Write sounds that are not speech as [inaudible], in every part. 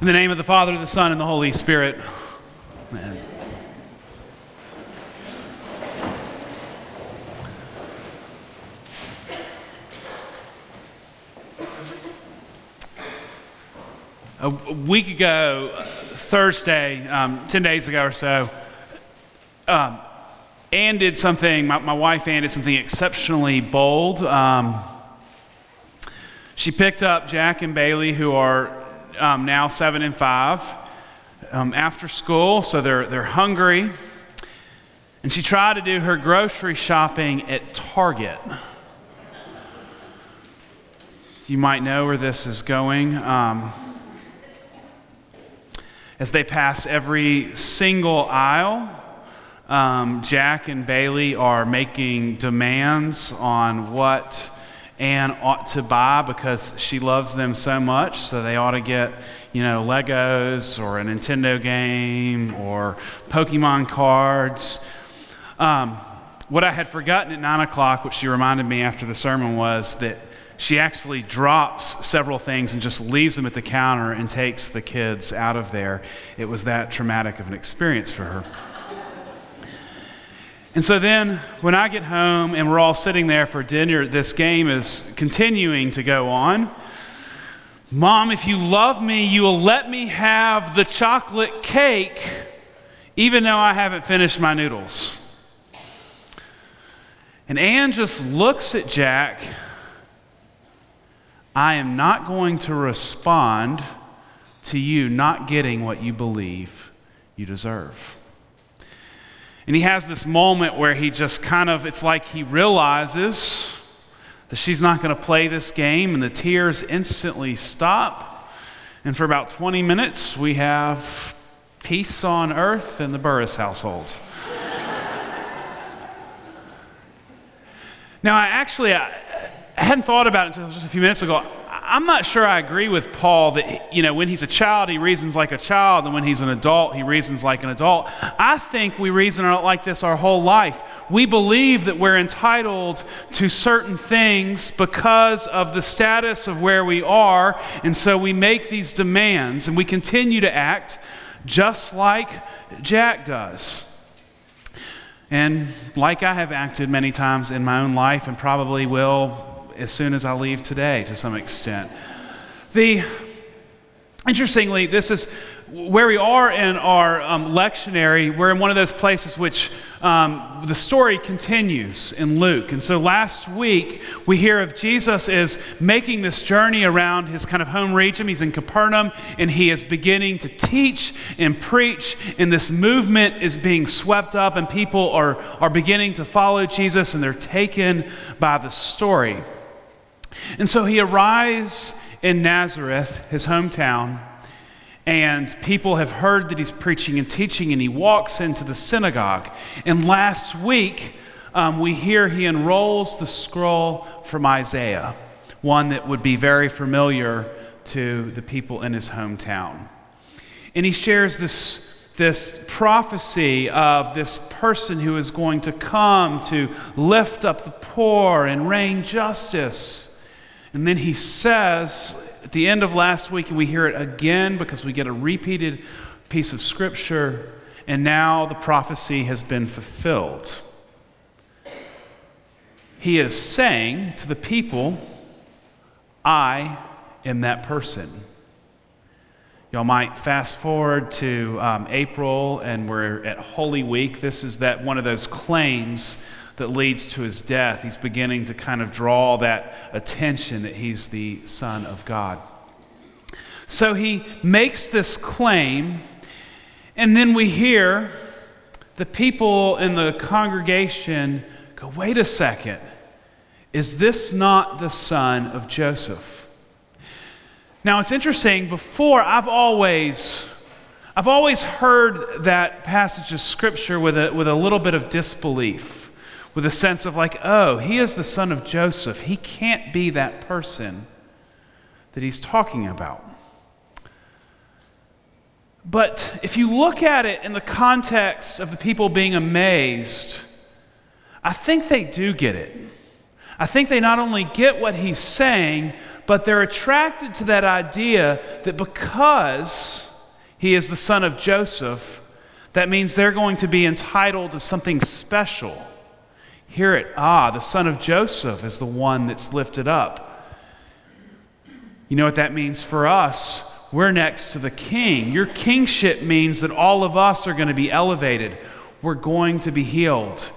In the name of the Father, the Son, and the Holy Spirit. Amen. A week ago, Thursday, um, 10 days ago or so, um, Anne did something, my, my, wife Anne did something exceptionally bold. Um, she picked up Jack and Bailey, who are um, now seven and five, um, after school, so they're, they're hungry. And she tried to do her grocery shopping at Target. You might know where this is going. Um, as they pass every single aisle, um, Jack and Bailey are making demands on what Anne ought to buy because she loves them so much. So they ought to get, you know, Legos or a Nintendo game or Pokemon cards. Um, what I had forgotten at nine o'clock, which she reminded me after the sermon, was that she actually drops several things and just leaves them at the counter and takes the kids out of there. It was that traumatic of an experience for her. And so then, when I get home and we're all sitting there for dinner, this game is continuing to go on. Mom, if you love me, you will let me have the chocolate cake, even though I haven't finished my noodles. And Anne just looks at Jack. I am not going to respond to you not getting what you believe you deserve. And he has this moment where he just kind of, it's like he realizes that she's not going to play this game, and the tears instantly stop. And for about 20 minutes, we have peace on earth in the Burris household. [laughs] now, I actually, I, I hadn't thought about it until just a few minutes ago. I'm not sure I agree with Paul that, you know, when he's a child, he reasons like a child, and when he's an adult, he reasons like an adult. I think we reason like this our whole life. We believe that we're entitled to certain things because of the status of where we are, and so we make these demands, and we continue to act just like Jack does. And like I have acted many times in my own life, and probably will as soon as I leave today to some extent. The interestingly, this is where we are in our um, lectionary. We're in one of those places which um, the story continues in Luke. And so last week, we hear of Jesus is making this journey around his kind of home region. He's in Capernaum and he is beginning to teach and preach. And this movement is being swept up, and people are, are beginning to follow Jesus and they're taken by the story. And so he arrives in Nazareth, his hometown, and people have heard that he's preaching and teaching, and he walks into the synagogue. And last week, um, we hear he unrolls the scroll from Isaiah, one that would be very familiar to the people in his hometown. And he shares this this prophecy of this person who is going to come to lift up the poor and rain justice. And then he says at the end of last week, and we hear it again because we get a repeated piece of scripture, and now the prophecy has been fulfilled. He is saying to the people, I am that person. Y'all might fast forward to um, April, and we're at Holy Week. This is that one of those claims that leads to his death, he's beginning to kind of draw that attention that he's the Son of God. So he makes this claim, and then we hear the people in the congregation go, wait a second, is this not the son of Joseph? Now it's interesting, before I've always I've always heard that passage of scripture with a, with a little bit of disbelief with a sense of like, oh, he is the son of Joseph. He can't be that person that he's talking about. But if you look at it in the context of the people being amazed, I think they do get it. I think they not only get what he's saying, but they're attracted to that idea that because he is the son of Joseph, that means they're going to be entitled to something special. Hear it. Ah, the son of Joseph is the one that's lifted up. You know what that means for us? We're next to the king. Your kingship means that all of us are going to be elevated. We're going to be healed.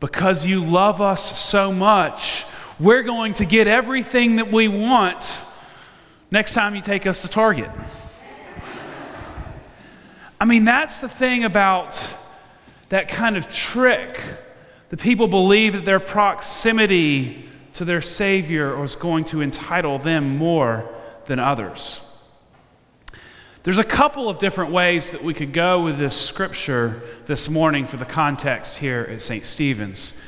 Because you love us so much, we're going to get everything that we want next time you take us to Target. I mean, that's the thing about that kind of trick. The people believe that their proximity to their Savior is going to entitle them more than others. There's a couple of different ways that we could go with this scripture this morning for the context here at St. Stephen's.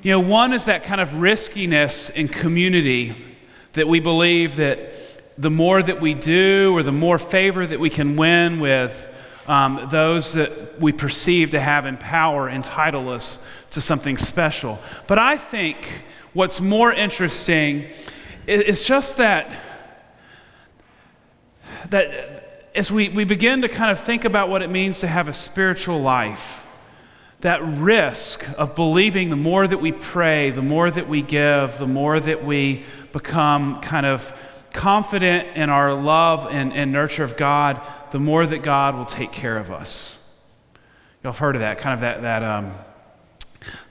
You know, one is that kind of riskiness in community that we believe that the more that we do or the more favor that we can win with um, those that we perceive to have in power entitle us to something special. But I think what's more interesting is just that that as we, we begin to kind of think about what it means to have a spiritual life, that risk of believing the more that we pray, the more that we give, the more that we become kind of confident in our love and, and nurture of God, the more that God will take care of us. Y'all have heard of that, kind of that, that um,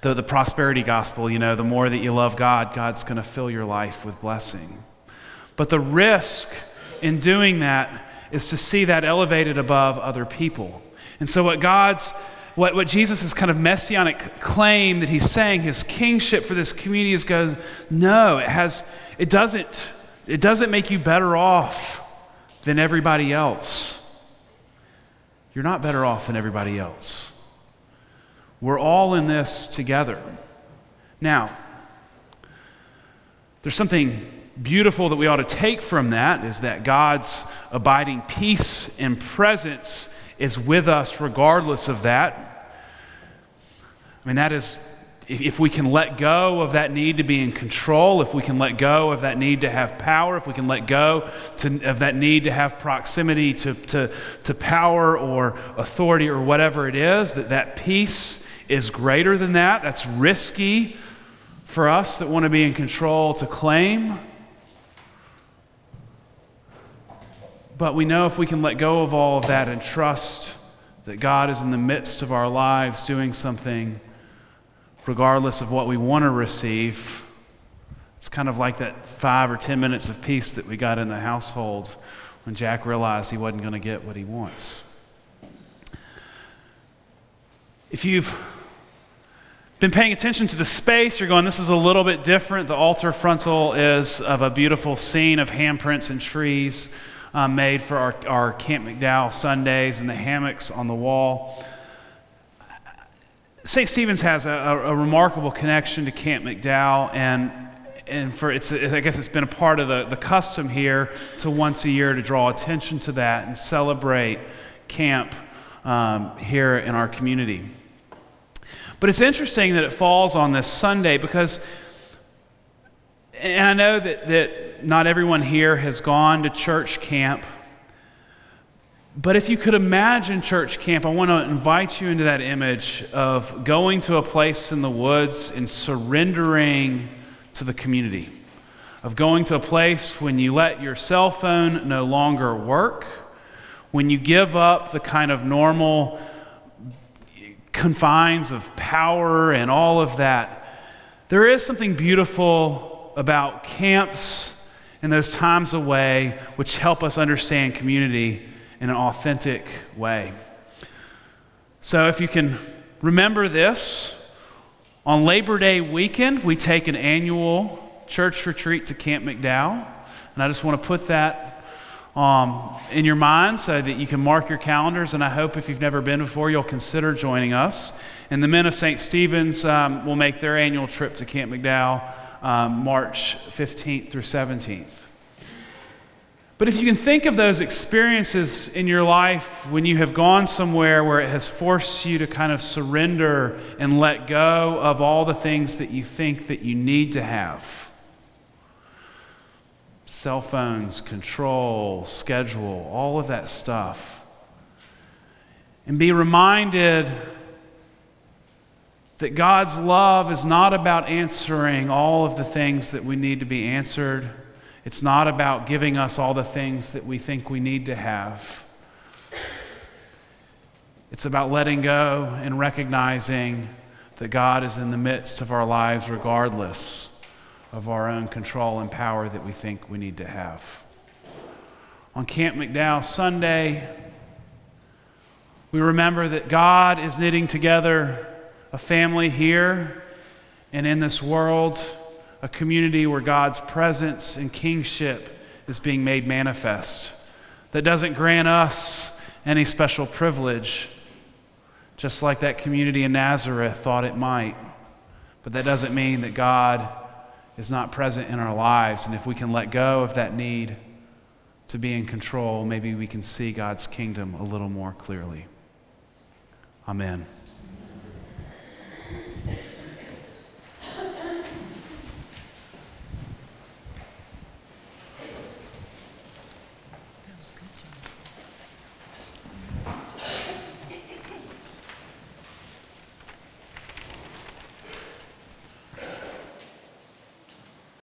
the, the prosperity gospel, you know, the more that you love God, God's going to fill your life with blessing. But the risk in doing that is to see that elevated above other people. And so, what God's, what, what Jesus' kind of messianic claim that he's saying, his kingship for this community is goes, no, it has, it doesn't, it doesn't make you better off than everybody else. You're not better off than everybody else. We're all in this together. Now, there's something beautiful that we ought to take from that is that God's abiding peace and presence is with us regardless of that. I mean, that is, if, we can let go of that need to be in control, if we can let go of that need to have power, if we can let go to, of that need to have proximity to, to, to power or authority or whatever it is, that that peace is greater than that. That's risky for us that want to be in control to claim. But we know if we can let go of all of that and trust that God is in the midst of our lives doing something, regardless of what we want to receive, it's kind of like that five or ten minutes of peace that we got in the household when Jack realized he wasn't going to get what he wants. If you've been paying attention to the space, you're going, this is a little bit different. The altar frontal is of a beautiful scene of handprints and trees uh, made for our, our Camp McDowell Sundays and the hammocks on the wall. St. Stephen's has a, a, a, remarkable connection to Camp McDowell, and, and for it's, I guess it's been a part of the, the custom here to once a year to draw attention to that and celebrate camp um, here in our community. But it's interesting that it falls on this Sunday because, and I know that, that not everyone here has gone to church camp. But if you could imagine church camp, I want to invite you into that image of going to a place in the woods and surrendering to the community. Of going to a place when you let your cell phone no longer work, when you give up the kind of normal confines of power and all of that. There is something beautiful about camps and those times away which help us understand community in an authentic way. So, if you can remember this, on Labor Day weekend, we take an annual church retreat to Camp McDowell. And I just want to put that um, in your mind so that you can mark your calendars. And I hope if you've never been before, you'll consider joining us. And the men of St. Stephen's um, will make their annual trip to Camp McDowell um, March 15th through 17th. But if you can think of those experiences in your life when you have gone somewhere where it has forced you to kind of surrender and let go of all the things that you think that you need to have cell phones, control, schedule, all of that stuff. And be reminded that God's love is not about answering all of the things that we need to be answered. It's not about giving us all the things that we think we need to have. It's about letting go and recognizing that God is in the midst of our lives regardless of our own control and power that we think we need to have. On Camp McDowell Sunday, we remember that God is knitting together a family here and in this world, a community where God's presence and kingship is being made manifest. That doesn't grant us any special privilege, just like that community in Nazareth thought it might. But that doesn't mean that God is not present in our lives. And if we can let go of that need to be in control, maybe we can see God's kingdom a little more clearly. Amen.